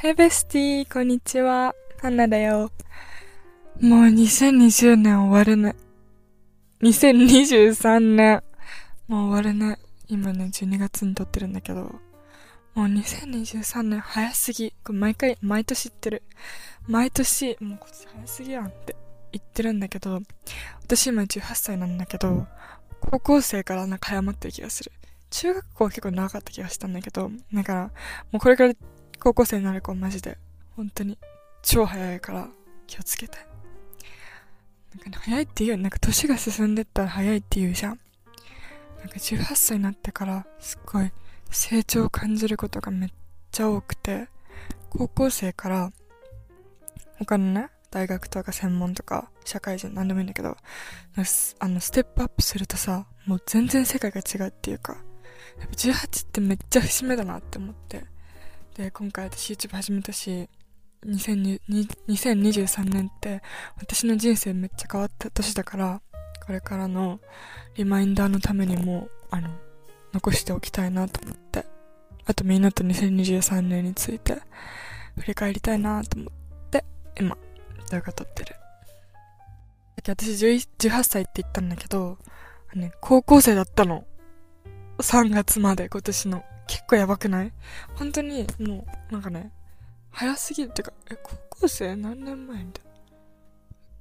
ヘベスティこんにちは。ハンナだよ。もう2020年終わるね。2023年。もう終わるね。今ね、12月に撮ってるんだけど。もう2023年早すぎ。これ毎回、毎年言ってる。毎年、もう今年早すぎやんって言ってるんだけど、私今18歳なんだけど、高校生からなんか早まってる気がする。中学校は結構長かった気がしたんだけど、だから、もうこれから高校生になる子マジで、本当に超早いから気をつけて。なんかね、早いって言うなんか年が進んでったら早いって言うじゃん。なんか18歳になってからすっごい成長を感じることがめっちゃ多くて、高校生から他のね、大学とか専門とか社会人何でもいいんだけど、あの、ステップアップするとさ、もう全然世界が違うっていうか、やっぱ18ってめっちゃ節目だなって思って。で、今回私 YouTube 始めたし、2023年って私の人生めっちゃ変わった年だから、これからのリマインダーのためにも、あの、残しておきたいなと思って。あとみんなと2023年について振り返りたいなと思って、今、動画撮ってる。私18歳って言ったんだけど、ね、高校生だったの。3月まで今年の。結構やばくない？本当にもう、なんかね、早すぎるってか、え、高校生何年前みたいな。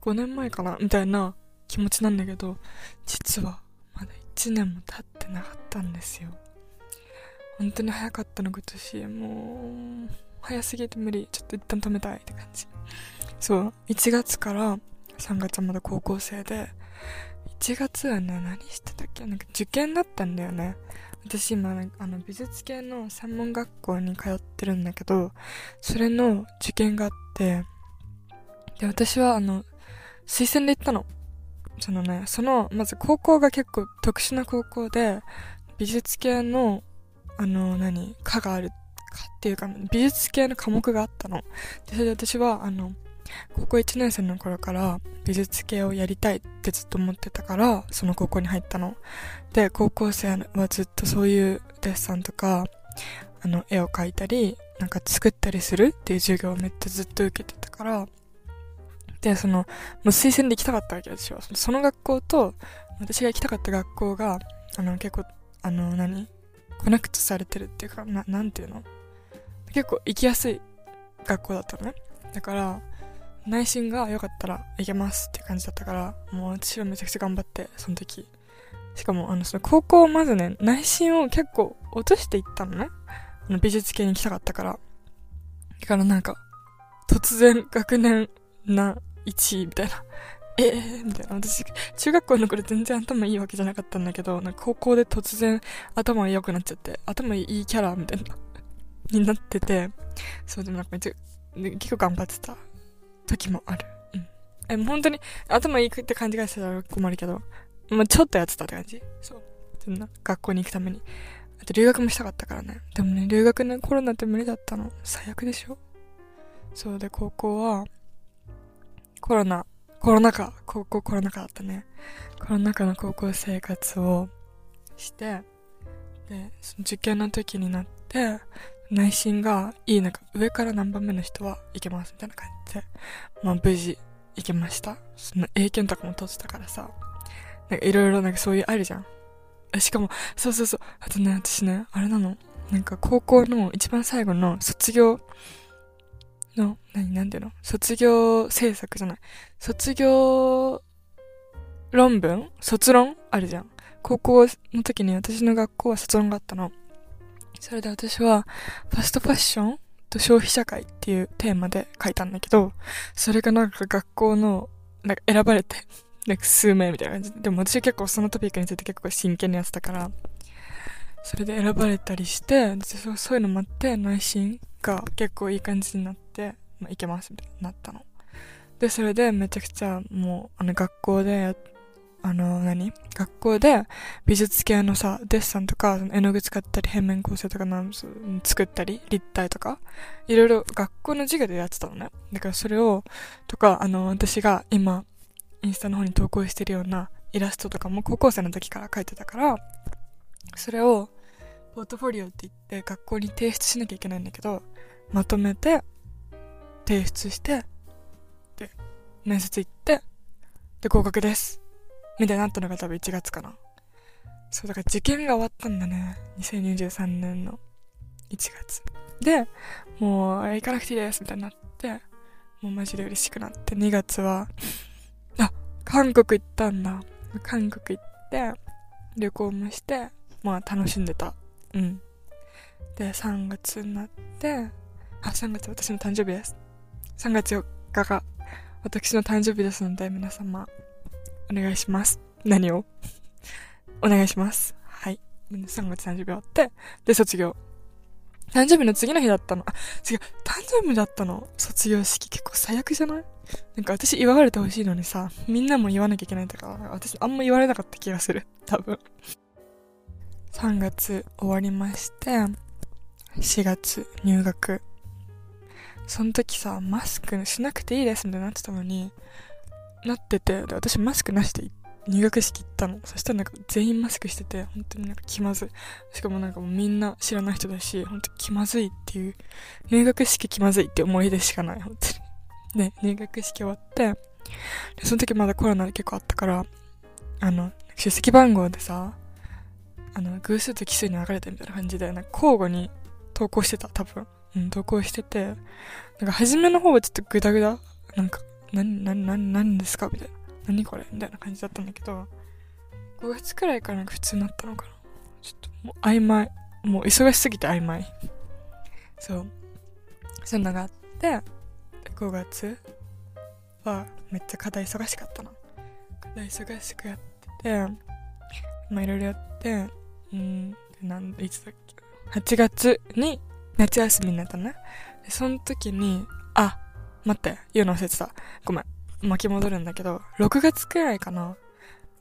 5年前かな？みたいな気持ちなんだけど、実はまだ1年も経ってなかったんですよ。本当に早かったの今年。もう、早すぎて無理。ちょっと一旦止めたいって感じ。そう、1月から3月はまだ高校生で、1月はね、何してたっけ？なんか受験だったんだよね。私今、あの、美術系の専門学校に通ってるんだけど、それの受験があって、で、私はあの、推薦で行ったの。そのね、その、まず高校が結構特殊な高校で、美術系の、あの、何、科がある、かっていうか、美術系の科目があったの。で、それで私は、あの、高校1年生の頃から美術系をやりたいってずっと思ってたから、その高校に入ったの。で、高校生はずっとそういうデッサンとか、あの、絵を描いたり、なんか作ったりするっていう授業をめっちゃずっと受けてたから、で、その、もう推薦で行きたかったわけですよ。その学校と、私が行きたかった学校が、あの、結構、あの、何コネクトされてるっていうか、な、なんていうの？結構行きやすい学校だったのね。だから、内心が良かったらいけますって感じだったから、もう私はめちゃくちゃ頑張って、その時。しかも、あの、その高校をまずね、内心を結構落としていったのね。あの、美術系に行きたかったから。だからなんか、突然学年な1位みたいな。え えー、みたいな。私、中学校の頃全然頭いいわけじゃなかったんだけど、なんか高校で突然頭良くなっちゃって、頭いいキャラみたいな、になってて、そうでもなんかめっちゃ、結構頑張ってた。時もある。うん。え、もう本当に頭いいって感じがしたら困るけど、まあ、ちょっとやってたって感じ。そう。そんな、学校に行くために。あと留学もしたかったからね。でもね、留学ね、コロナって無理だったの。最悪でしょそうで、高校は、コロナ、コロナ禍、高校コロナ禍だったね。コロナ禍の高校生活をして、で、その受験の時になって、内心がいい、なんか上から何番目の人はいけますみたいな感じで、まあ無事行けました。その英検とかも取ってたからさ、なんかいろいろなんかそういうあるじゃん。しかも、そうそうそう、あとね、私ね、あれなの、なんか高校の一番最後の卒業の、何、なんていうの？卒業制作じゃない。卒業論文？卒論？あるじゃん。高校の時に私の学校は卒論があったの。それで私は、ファストファッションと消費社会っていうテーマで書いたんだけど、それがなんか学校の、なんか選ばれて、なんか数名みたいな感じで。でも私結構そのトピックについて結構真剣にやってたから、それで選ばれたりして、そういうのもあって、内心が結構いい感じになって、まあ、いけますみたいになったの。で、それでめちゃくちゃもう、あの学校でやっあの何、学校で美術系のさ、デッサンとか、絵の具使ったり、平面構成とかなん作ったり、立体とか、いろいろ学校の授業でやってたのね。だからそれを、とか、あの、私が今、インスタの方に投稿してるようなイラストとかも高校生の時から描いてたから、それを、ポートフォリオって言って学校に提出しなきゃいけないんだけど、まとめて、提出して、で、面接行って、で、合格です。みたいになったのが多分1月かな。そう、だから受験が終わったんだね。2023年の1月。で、もう、行かなくていいです、みたいになって、もうマジで嬉しくなって、2月は、あ、韓国行ったんだ。韓国行って、旅行もして、まあ楽しんでた。うん。で、3月になって、あ、3月私の誕生日です。3月4日が私の誕生日ですので、皆様、お願いします。何を？お願いします。はい。3月誕生日終わって、で、卒業。誕生日の次の日だったの。あ、違う、誕生日だったの。卒業式結構最悪じゃない？なんか私祝われてほしいのにさ、みんなも言わなきゃいけないとから、私あんま言われなかった気がする。多分。3月終わりまして、4月入学。その時さ、マスクしなくていいですみたいになってたのに、なってて、で、私マスクなしで入学式行ったの。そしたらなんか全員マスクしてて、本当になんか気まずい。しかもなんかもうみんな知らない人だし、本当気まずいっていう、入学式気まずいって思い出しかない、本当に。で、入学式終わって、で、その時まだコロナ結構あったから、あの、出席番号でさ、あの、偶数と奇数に分かれてみたいな感じで、なんか交互に投稿してた、多分。うん、投稿してて、なんか初めの方はちょっとグダグダ、なんか、な、な、な、何ですか？みたいな。何これ？みたいな感じだったんだけど、5月くらいからなんか普通になったのかな。ちょっともう曖昧。もう忙しすぎて曖昧。そう。そんながあって、5月はめっちゃ課題忙しかったな。課題忙しくやってて、まあいろいろやって、うんで、なん、いつだっけ？8月に夏休みになったね。で、その時に、待って、言うの忘れてた。ごめん。巻き戻るんだけど、6月くらいかな。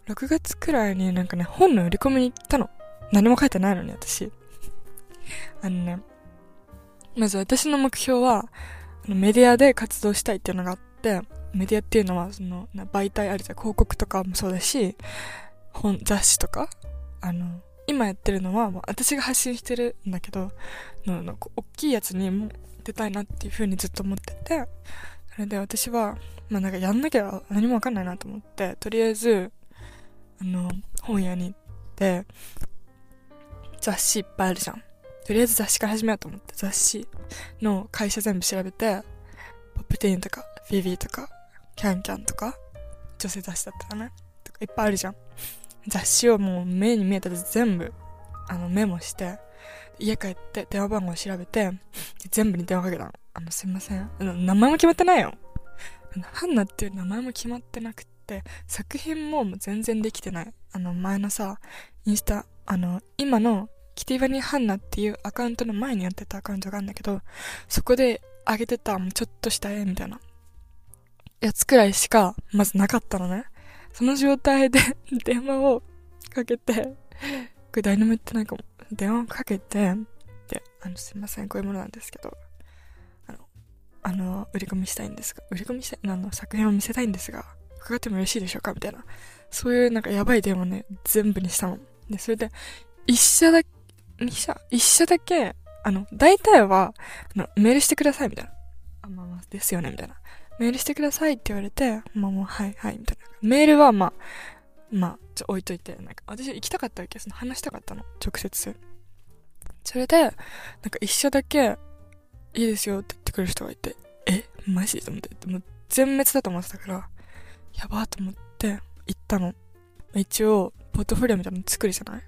6月くらいになんかね、本の売り込みに行ったの。何も書いてないのに、私。あのね、まず私の目標は、メディアで活動したいっていうのがあって、メディアっていうのは、その、媒体あるじゃん。広告とかもそうだし、本、雑誌とか、あの、今やってるのは、私が発信してるんだけど、の、の、大きいやつに出たいなっていう風にずっと思ってて、それで私は、まあなんかやんなきゃ何もわかんないなと思って、とりあえず、あの、本屋に行って、雑誌いっぱいあるじゃん。とりあえず雑誌から始めようと思って、雑誌の会社全部調べて、ポップティーンとか、フィビーとか、キャンキャンとか、女性雑誌だったらね、とかいっぱいあるじゃん。雑誌をもう目に見えたら全部、あの、メモして、家帰って電話番号調べて、全部に電話かけたの。あの、すいません。名前も決まってないよ。ハンナっていう名前も決まってなくって、作品も全然できてない。あの、前のさ、インスタ、あの、今のキティバニーハンナっていうアカウントの前にやってたアカウントがあるんだけど、そこで上げてたもうちょっとした絵みたいなやつくらいしかまずなかったのね。その状態で 電話をかけて、これ誰にも言ってないかも。電話かけて、で、あの、すいません、こういうものなんですけど、あの、売り込みしたいんですが、売り込みしたい、あの、作品を見せたいんですが、伺ってもよろしいでしょうか？みたいな。そういうなんかやばい電話ね、全部にしたの。で、それで、一社だけ、二社？一社だけ、あの、大体は、あの、メールしてください、みたいな。あ、まあまあ、ですよね、みたいな。メールしてくださいって言われて、まあもう、はい、はい、みたいな。メールは、まあ、まあ、ちょ、置いといて、なんか、私行きたかったわけその話したかったの、直接。それで、なんか一社だけ、いいですよって言ってくる人がいて、え？マジ？と思って、もう全滅だと思ってたから、やばーと思って行ったの。一応、ポートフォリオみたいなの作るじゃない？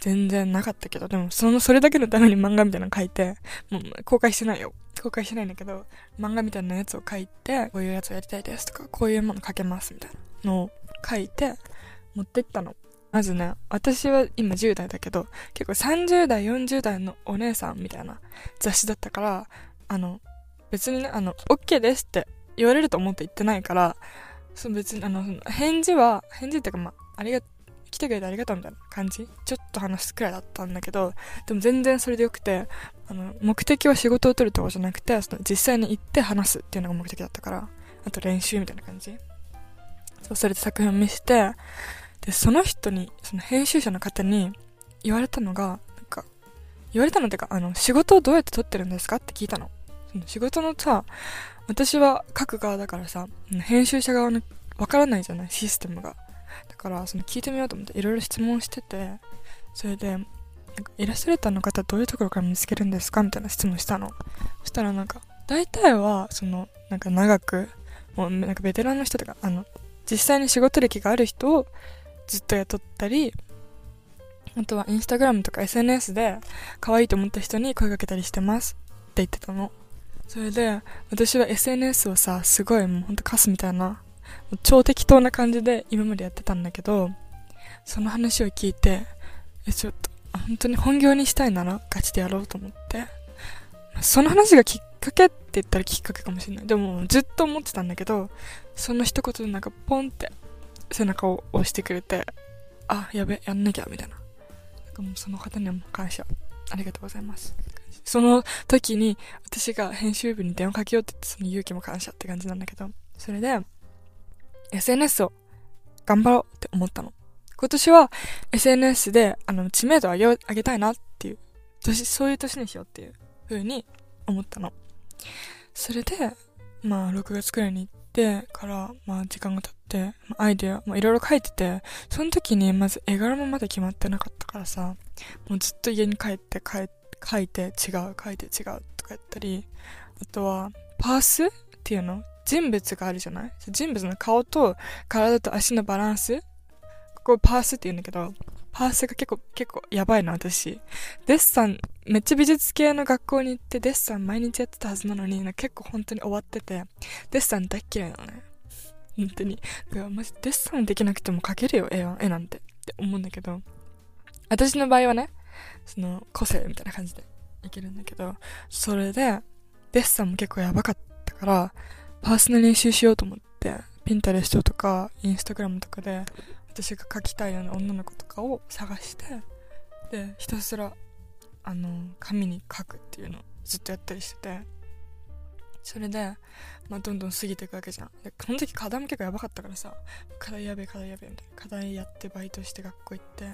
全然なかったけど、でもその、それだけのために漫画みたいなの書いて、もう公開してないよ。公開してないんだけど、漫画みたいなやつを書いて、こういうやつをやりたいですとか、こういうもの書けますみたいなのを書いて、持ってったの。まずね、私は今10代だけど、結構30代、40代のお姉さんみたいな雑誌だったから、あの、別にね、あの、OK ですって言われると思って言ってないから、そ別に、あの、返事は、返事っていうか、まあ、ありが、来てくれてありがとうみたいな感じ？ちょっと話すくらいだったんだけど、でも全然それでよくて、あの、目的は仕事を取るとかじゃなくて、その実際に行って話すっていうのが目的だったから、あと練習みたいな感じ。そう、それで作品を見せて、で、その人に、その編集者の方に言われたのが、なんか、言われたのってか、あの、仕事をどうやって取ってるんですかって聞いたの。その仕事のさ、私は書く側だからさ、編集者側のわからないじゃない、システムが。だから、その聞いてみようと思っていろいろ質問してて、それで、なんかイラストレーターの方どういうところから見つけるんですかみたいな質問したの。そしたらなんか、大体は、その、なんか長く、もうなんかベテランの人とか、あの、実際に仕事歴がある人をずっと雇ったり、あとはインスタグラムとか SNS で可愛いと思った人に声かけたりしてますって言ってたの。それで、私は SNS をさ、すごいもうほんとカスみたいな、超適当な感じで今までやってたんだけど、その話を聞いて、え、ちょっと、本当に本業にしたいならガチでやろうと思って、その話がきっかけって言ったらきっかけかもしれない。でもずっと思ってたんだけど、その一言でなんかポンって背中を押してくれて、あ、やべ、やんなきゃ、みたいな。なんかもうその方にはも感謝。ありがとうございます。その時に私が編集部に電話かけようって言ってその勇気も感謝って感じなんだけど、それで SNS を頑張ろうって思ったの。今年は SNS であの知名度を上げ上げたいなっていう、年、そういう年にしようっていう風に思ったの。それで、まあ6月くらいに行ってから、まあ時間が経ってま、アイデア、まあいろいろ書いてて、その時にまず絵柄もまだ決まってなかったからさ、もうずっと家に帰って帰って、書いて違う、書いて違うとかやったり、あとは、パースっていうの人物があるじゃない？人物の顔と体と足のバランスここパースって言うんだけど、パースが結構、結構やばいな、私。デッサン、めっちゃ美術系の学校に行ってデッサン毎日やってたはずなのに、結構本当に終わってて、デッサン大っ嫌いなのね。本当に。だからマジデッサンできなくても描けるよ、絵は、絵なんて。って思うんだけど、私の場合はね、その個性みたいな感じでいけるんだけど、それで、デッサンも結構やばかったから、パースの練習しようと思って、ピンタレストとかインスタグラムとかで、私が描きたいような女の子とかを探して、で、ひたすら、あの、紙に書くっていうのをずっとやったりしてて、それで、まあ、どんどん過ぎていくわけじゃん。で、この時課題も結構やばかったからさ、課題やべえ、課題やべえ、みたいな。課題やってバイトして学校行って、で、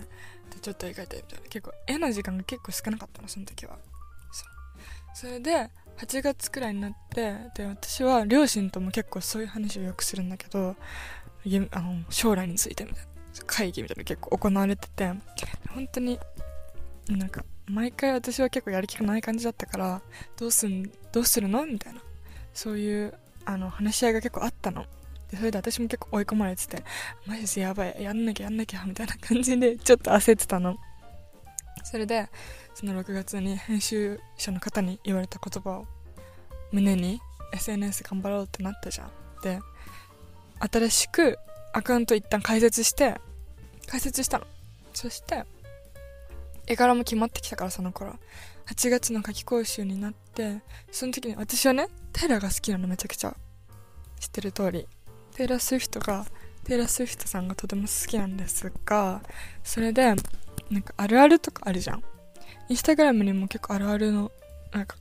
ちょっと絵描いて、みたいな。結構、絵の時間が結構少なかったの、その時は。そう。それで、8月くらいになって、で、私は両親とも結構そういう話をよくするんだけど、あの将来についてみたいな会議みたいな結構行われてて、本当に、なんか、毎回私は結構やる気がない感じだったから、どうすん、どうするの？みたいな。そういうあの話し合いが結構あったの。でそれで私も結構追い込まれててマジでやばいやんなきゃやんなきゃみたいな感じでちょっと焦ってたの。それでその6月に編集者の方に言われた言葉を胸に SNS 頑張ろうってなったじゃん。で新しくアカウント一旦開設して開設したのそして絵柄も決まってきたからその頃8月の夏季講習になって、その時に私はね、テイラーが好きなのめちゃくちゃ。知ってる通り。テイラー・スウィフトが、テイラー・スウィフトさんがとても好きなんですが、それで、なんかあるあるとかあるじゃん。インスタグラムにも結構あるあるの、なんか、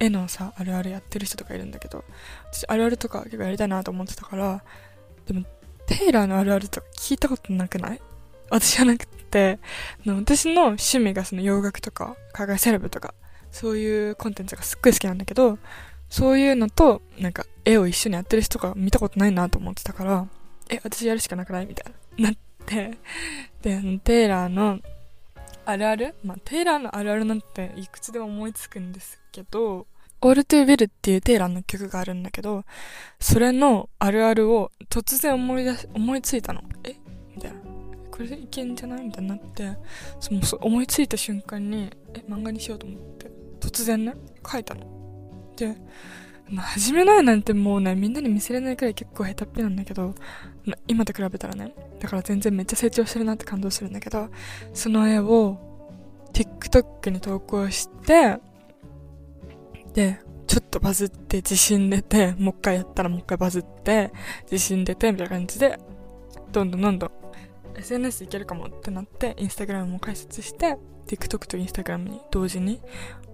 絵のさ、あるあるやってる人とかいるんだけど、私あるあるとか結構やりたいなと思ってたから、でも、テイラーのあるあるとか聞いたことなくない？私じゃなくて、私の趣味がその洋楽とか、海外セレブとか、そういうコンテンツがすっごい好きなんだけど、そういうのと、なんか、絵を一緒にやってる人が見たことないなと思ってたから、え、私やるしかなくない？みたいな、なって、で、テイラーの、あるある？まあ、テイラーのあるあるなんていくつでも思いつくんですけど、オールトゥービルっていうテイラーの曲があるんだけど、それのあるあるを突然思い出し、思いついたの。え？みたいな。これでいけんじゃない？みたいになってその思いついた瞬間にえ？漫画にしようと思って突然ね書いたのでまあ、始めないなんてもうね、みんなに見せれないくらい結構下手っぴなんだけど、今と比べたらね、だから全然めっちゃ成長してるなって感動するんだけど、その絵を TikTok に投稿して、で、ちょっとバズって自信出て、もう一回やったらもう一回バズって、自信出て、みたいな感じで、どんどんどんどん SNS いけるかもってなって、インスタグラムも開設して、TikTok とインスタグラムに同時に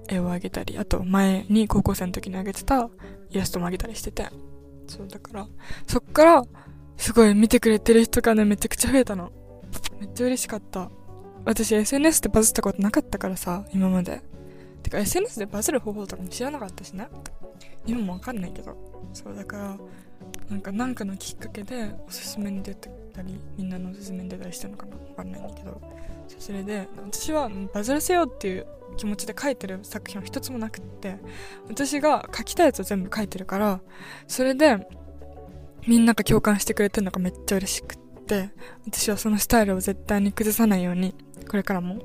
絵を上げたり、あと前に高校生の時に上げてたイラストも上げたりしてて、そうだから、そっから、すごい見てくれてる人がね、めちゃくちゃ増えたの。めっちゃ嬉しかった。私 SNS でバズったことなかったからさ、今まで。てか SNS でバズる方法とかも知らなかったしね今もわかんないけど。そうだからなんか何かのきっかけでおすすめに出てたりみんなのおすすめに出たりしたのかな。わかんないんだけど。それで私はバズらせようっていう気持ちで書いてる作品は一つもなくって私が書きたいやつを全部書いてるからそれでみんなが共感してくれてるのがめっちゃ嬉しくって私はそのスタイルを絶対に崩さないようにこれからも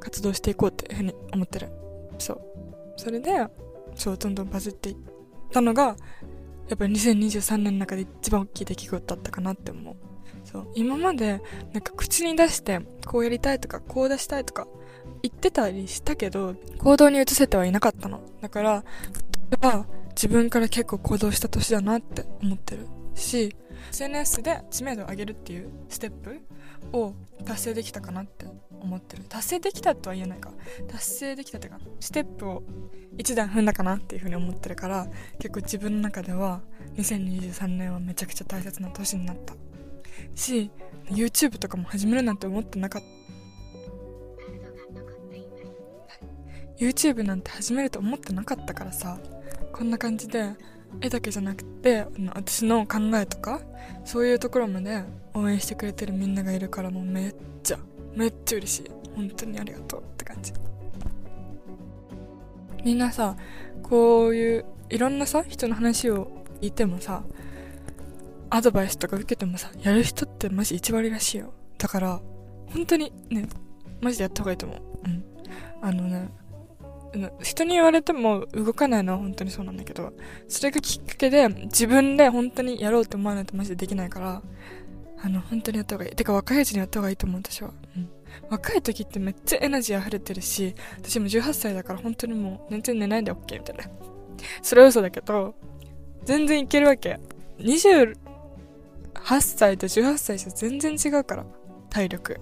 活動していこうっていうふうに思ってる。そう。それでそうどんどんバズっていったのがやっぱり2023年の中で一番大きい出来事だったかなって思う。そう。今までなんか口に出してこうやりたいとかこう出したいとか言ってたりしたけど行動に移せてはいなかったの。だからは自分から結構行動した年だなって思ってるし SNS で知名度を上げるっていうステップを達成できたかなって思ってる。達成できたとは言えないか。達成できたっていうかステップを一段踏んだかなっていうふうに思ってるから結構自分の中では2023年はめちゃくちゃ大切な年になった。し YouTube とかも始めるなんて思ってなかった。YouTube なんて始めると思ってなかったからさこんな感じで絵だけじゃなくて私の考えとかそういうところまで応援してくれてるみんながいるからもうめっちゃめっちゃ嬉しい。本当にありがとうって感じ。みんなさこういういろんなさ人の話を聞いてもさアドバイスとか受けてもさやる人ってマジ1割らしいよ。だから本当にねマジでやった方がいいと思う。うん。あのね人に言われても動かないのは本当にそうなんだけど、それがきっかけで自分で本当にやろうって思わないとマジでできないから、あの、本当にやった方がいい。てか若いうちにやった方がいいと思う、私は。うん。若い時ってめっちゃエナジー溢れてるし、私も18歳だから本当にもう全然寝ないで OK みたいな。それは嘘だけど、全然いけるわけ。28歳と18歳じゃ全然違うから、体力。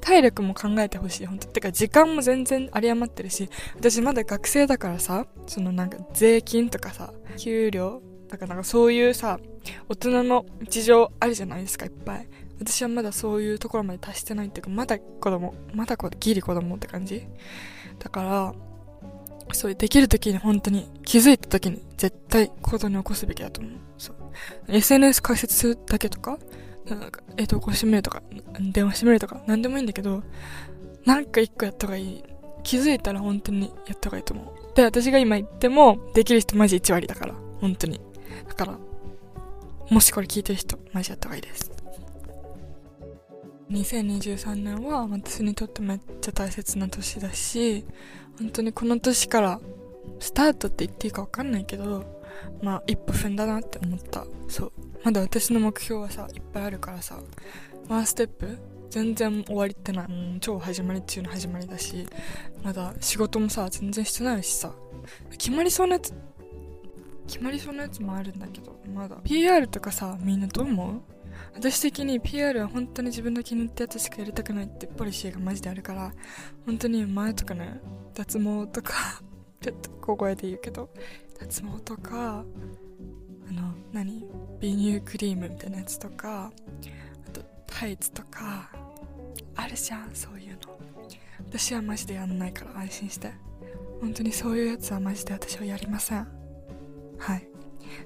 体力も考えてほしい、本当てか時間も全然有り余ってるし、私まだ学生だからさ、そのなんか税金とかさ、給料だからなんかそういうさ、大人の事情あるじゃないですか、いっぱい。私はまだそういうところまで達してないっていうか、まだ子供、まだギリ子供って感じ。だから、そういうできる時に本当に気づいた時に絶対行動に起こすべきだと思う。そう。SNS 解説するだけとか、なんか、え、投稿してみるとか、電話してみるとか、なんでもいいんだけど、なんか一個やった方がいい。気づいたら本当にやった方がいいと思う。で、私が今言っても、できる人マジ1割だから。本当に。だから、もしこれ聞いてる人、マジやった方がいいです。2023年は私にとってめっちゃ大切な年だし、本当にこの年からスタートって言っていいかわかんないけど、まあ一歩踏んだなって思った。そう。まだ私の目標はさ、いっぱいあるからさ、ワンステップ全然終わりってない。超始まり中の始まりだし、まだ仕事もさ、全然してないしさ、決まりそうなやつ、決まりそうなやつもあるんだけど、まだ。PR とかさ、みんなどう思う？私的に PR は本当に自分の気に入ったやつしかやりたくないってポリシーがマジであるから、本当に前とかね、脱毛とかちょっと小声で言うけど、脱毛とか、あの何？美乳クリームみたいなやつとかあとタイツとかあるじゃんそういうの。私はマジでやんないから安心して。本当にそういうやつはマジで私はやりません。はい。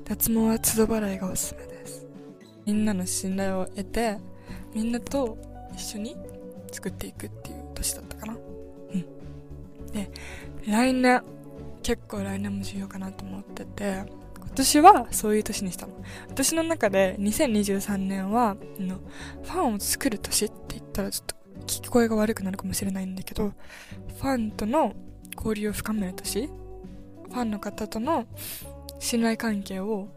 脱毛は都度払いがおすすめです。みんなの信頼を得てみんなと一緒に作っていくっていう年だったかな。うん。で来年結構来年も重要かなと思ってて私はそういう年にしたの。私の中で2023年は、のファンを作る年って言ったらちょっと聞き声が悪くなるかもしれないんだけど、ファンとの交流を深める年ファンの方との信頼関係を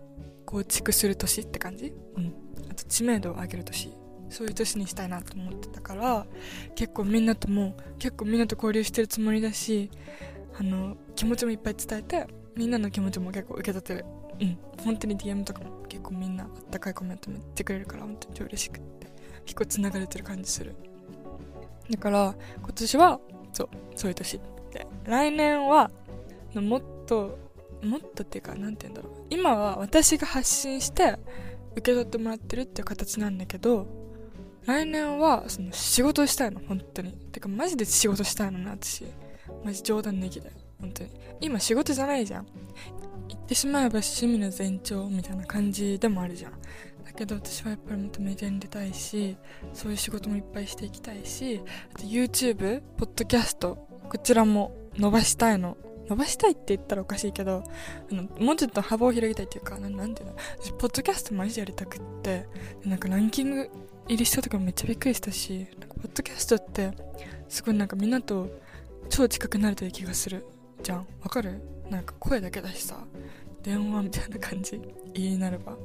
構築する年って感じうん。あと知名度を上げる年。そういう年にしたいなと思ってたから、結構みんなとも、結構みんなと交流してるつもりだし、あの、気持ちもいっぱい伝えて、みんなの気持ちも結構受け取ってる。うん。本当に DM とかも結構みんなあったかいコメントも言ってくれるから本当に嬉しくって。結構つながれてる感じする。だから今年はそうそういう年で。来年はもっともっとっていうか何て言うんだろう。今は私が発信して受け取ってもらってるっていう形なんだけど来年はその仕事したいの。本当に。てかマジで仕事したいのね私。マジ冗談抜きで本当に。今仕事じゃないじゃん。言ってしまえば趣味の前兆みたいな感じでもあるじゃん。だけど私はやっぱりもっとメディアに出たいしそういう仕事もいっぱいしていきたいしあと YouTube ポッドキャストこちらも伸ばしたいの。伸ばしたいって言ったらおかしいけどあのもうちょっと幅を広げたいっていうかななんていうの？私ポッドキャストマジでやりたくってなんかランキング入りしたとかめっちゃびっくりしたしなんかポッドキャストってすごいなんかみんなと超近くなれてる気がする。じゃん。わかる？なんか声だけだしさ。電話みたいな感じ。家になれば。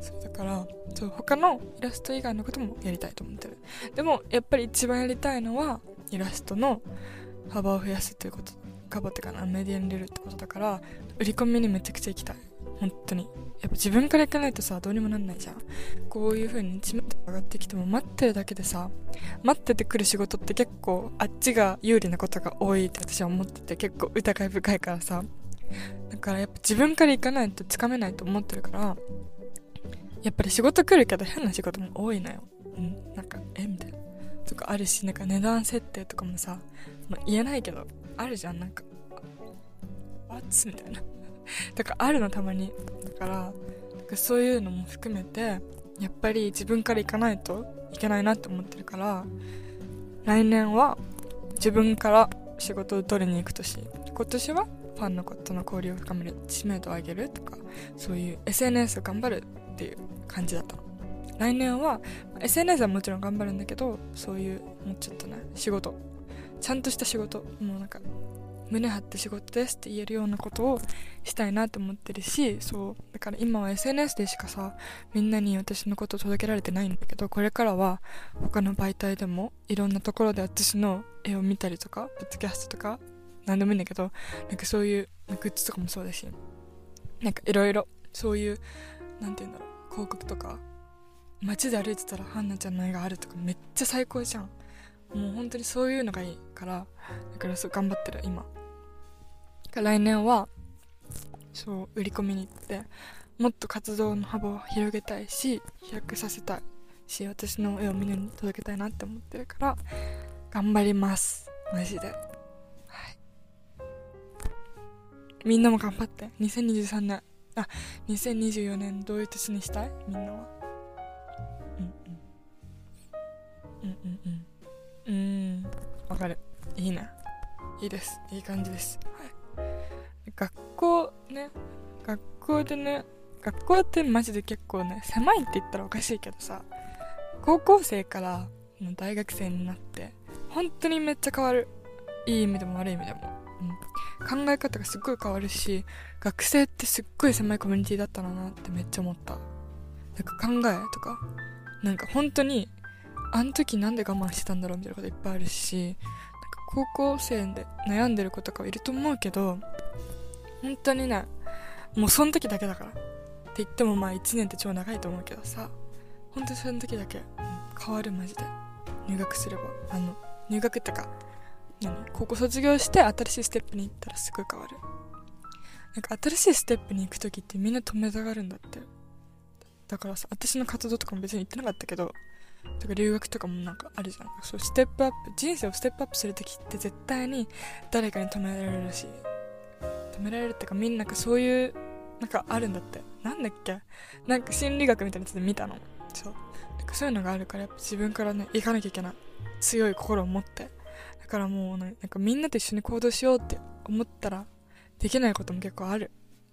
そうだからそう他のイラスト以外のこともやりたいと思ってる。でもやっぱり一番やりたいのはイラストの幅を増やすということ。カバってかなメディアに出るってことだから売り込みにめちゃくちゃ行きたい。本当に。やっぱ自分から行かないとさどうにもなんないじゃん。こういう風に知名度上がってきても待ってるだけでさ待っててくる仕事って結構あっちが有利なことが多いって私は思ってて結構疑い深いからさ。だからやっぱ自分から行かないとつかめないと思ってるからやっぱり仕事来るけど変な仕事も多いのよ。うんなんかえ？みたいな。とかあるしなんか値段設定とかもさ、まあ、言えないけどあるじゃん。なんか「わっつ」みたいな。だからあるのたまにだからそういうのも含めてやっぱり自分から行かないといけないなって思ってるから来年は自分から仕事を取りに行く年。今年はファンの子との交流を深める知名度を上げるとかそういう SNS を頑張るっていう感じだった。の来年は SNS はもちろん頑張るんだけどそういうもうちょっとね仕事。ちゃんとした仕事。もうなんか胸張って仕事ですって言えるようなことをしたいなと思ってるしそうだから今は SNS でしかさみんなに私のこと届けられてないんだけどこれからは他の媒体でもいろんなところで私の絵を見たりとかポッドキャストとか何でもいいんだけどなんかそういうグッズとかもそうだしなんかいろいろそういうなんて言うんだろう広告とか街で歩いてたらハンナちゃんの絵があるとかめっちゃ最高じゃん。もう本当にそういうのがいいからだからそう頑張ってる今。来年はそう売り込みに行ってもっと活動の幅を広げたいし飛躍させたい。し私の絵をみんなに届けたいなって思ってるから頑張ります。マジで。はい。みんなも頑張って。2023年あ2024年どういう年にしたい？みんなは。うんうん。うんうんうん。うん。わかる。いいね。いいです。いい感じです。学校ね学校でね学校ってマジで結構ね狭いって言ったらおかしいけどさ高校生から大学生になって本当にめっちゃ変わる。いい意味でも悪い意味でも、うん、考え方がすっごい変わるし学生ってすっごい狭いコミュニティだったなってめっちゃ思った。なんか考えとかなんか本当にあの時なんで我慢してたんだろうみたいなこといっぱいあるしなんか高校生で悩んでる子とかはいると思うけど本当にねもうその時だけだから。って言ってもまあ1年って超長いと思うけどさ。本当にその時だけ、変わるマジで。入学すれば。あの入学ってか何？高校卒業して新しいステップに行ったらすごい変わる。なんか新しいステップに行く時ってみんな止めたがるんだって。だからさ私の活動とかも別に行ってなかったけどとか留学とかもなんかあるじゃん。そうステップアップ人生をステップアップする時って絶対に誰かに止められるらしい止められるってかみんなかそういうなんかあるんだって。なんだっけ？なんか心理学みたいなやつで見たの。そう。なんかそういうのがあるからやっぱ自分からね行かなきゃいけない。強い心を持って。だからもうなんかみんなと一緒に行動しようって思ったらできないことも結構ある。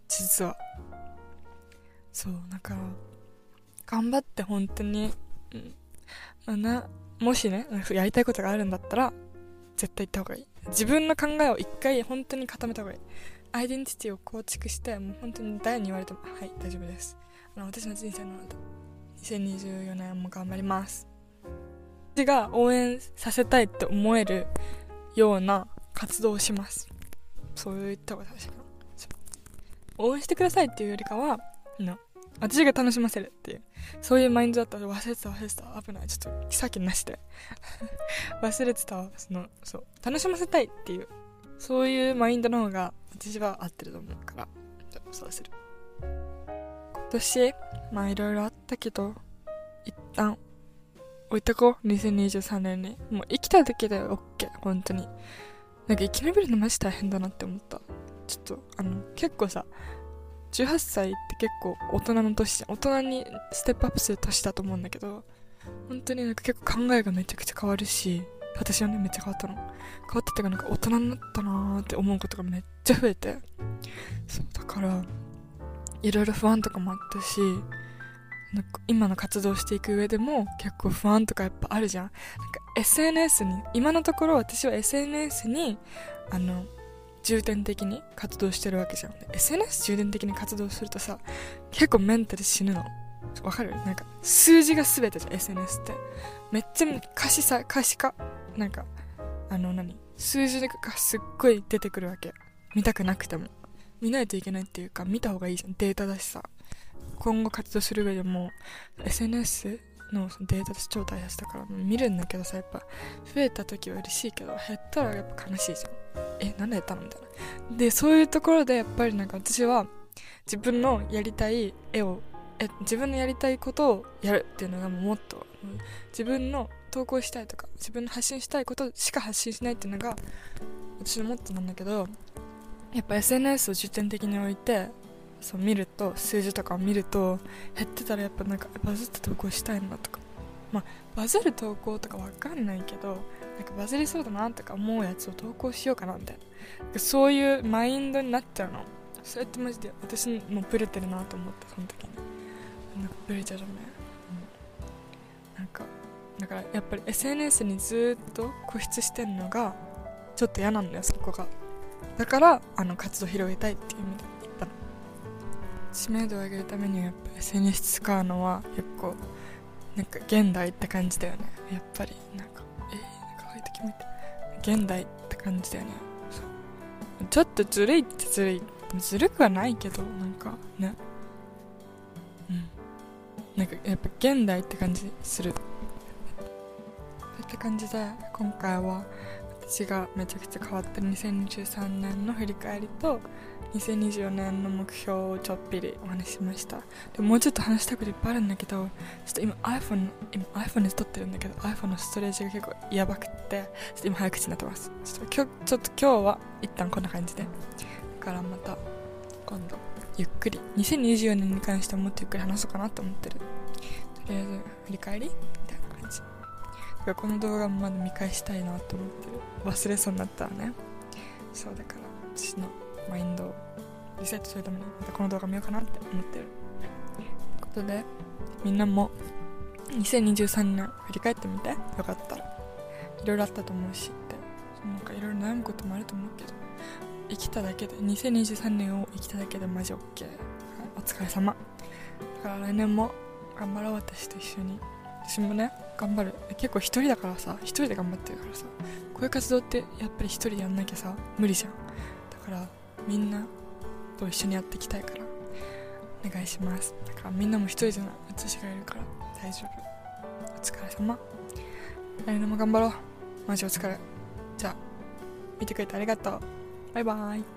実は。そう。だから頑張って本当に、うんまあ、なもしねやりたいことがあるんだったら絶対行った方がいい。自分の考えを一回本当に固めた方がいい。アイデンティティを構築してもう本当に誰に言われてもはい大丈夫です。あの私の人生なので2024年も頑張ります。私が応援させたいって思えるような活動をします。そういった方が。正しいかな応援してくださいっていうよりかはの私が楽しませるっていう。そういうマインドだったら忘れてた忘れてた危ない。ちょっとさっきなしで。忘れてたそのそう楽しませたいっていうそういうマインドの方が私は合ってると思うから。そうする。今年まあいろいろあったけど一旦置いとこう。2023年に。もう生きただけで OK 本当に。なんか生き延びるのマジ大変だなって思った。ちょっとあの結構さ18歳って結構大人の年大人にステップアップする年だと思うんだけど本当になんか結構考えがめちゃくちゃ変わるし。私はねめっちゃ変わったの。変わったっていうかなんか大人になったなーって思うことがめっちゃ増えて。そうだからいろいろ不安とかもあったしなんか今の活動していく上でも結構不安とかやっぱあるじゃん。なんか SNS に今のところ私は SNS にあの重点的に活動してるわけじゃん。SNS 重点的に活動するとさ結構メンタル死ぬの。わかる？なんか数字が全てじゃん SNS って。めっちゃ可視さ可視化なんかあの何？数字がすっごい出てくるわけ。見たくなくても。見ないといけないっていうか見た方がいいじゃん。データだしさ。今後活動する上でも SNS のデータと超大切だから見るんだけどさやっぱ。増えた時は嬉しいけど減ったらやっぱ悲しいじゃん。えなんで減ったのみたいな。でそういうところでやっぱりなんか私は自分のやりたい絵をえ自分のやりたいことをやるっていうのがもっと自分の投稿したいとか自分の発信したいことしか発信しないっていうのが私のモットーなんだけどやっぱ SNS を重点的に置いてそう見ると数字とかを見ると減ってたらやっぱなんかバズって投稿したいなとか。まあバズる投稿とかわかんないけどなんかバズりそうだなとか思うやつを投稿しようかなみたいな。そういうマインドになっちゃうの。それってマジで私もブレてるなと思ってその時に。なんかブレちゃうじゃんね、うん、なんかだからやっぱり SNS にずっと固執してるのがちょっと嫌なんだよそこが。だからあの活動広げたいっていう意味で言った。の知名度を上げるためにはやっぱ SNS 使うのは結構なんか現代って感じだよね。やっぱりなんかえー、なんかああいう時見て。現代って感じだよね。そう。ちょっとずるいってずるい。ずるくはないけどなんかね。うん。なんかやっぱ現代って感じする。って感じで今回は私がめちゃくちゃ変わった2023年の振り返りと2024年の目標をちょっぴりお話ししました。でもうちょっと話したいこといっぱいあるんだけどちょっと今 iPhone 今 iPhone で撮ってるんだけど iPhone のストレージが結構やばくってちょっと今早口になってます。ちょっと今日ちょっと今日は一旦こんな感じで。だからまた今度ゆっくり2024年に関してはもっとゆっくり話そうかなと思ってる。とりあえず振り返り。かこの動画もまだ見返したいなと思ってる。忘れそうになったらね。そうだから私のマインドをリセットするためにまたこの動画見ようかなって思ってる。ということでみんなも2023年振り返ってみて。よかった。らいろいろあったと思うしって。なんかいろいろ悩むこともあると思うけど。生きただけで2023年を生きただけでマジ OK、お疲れ様。だから来年も頑張ろう私と一緒に。私もね頑張る。結構一人だからさ一人で頑張ってるからさこういう活動ってやっぱり一人でやんなきゃさ無理じゃん。だからみんなと一緒にやっていきたいからお願いします。だからみんなも一人じゃない私がいるから大丈夫。お疲れ様。来年も頑張ろう。マジお疲れ。じゃあ見てくれてありがとう。バイバーイ。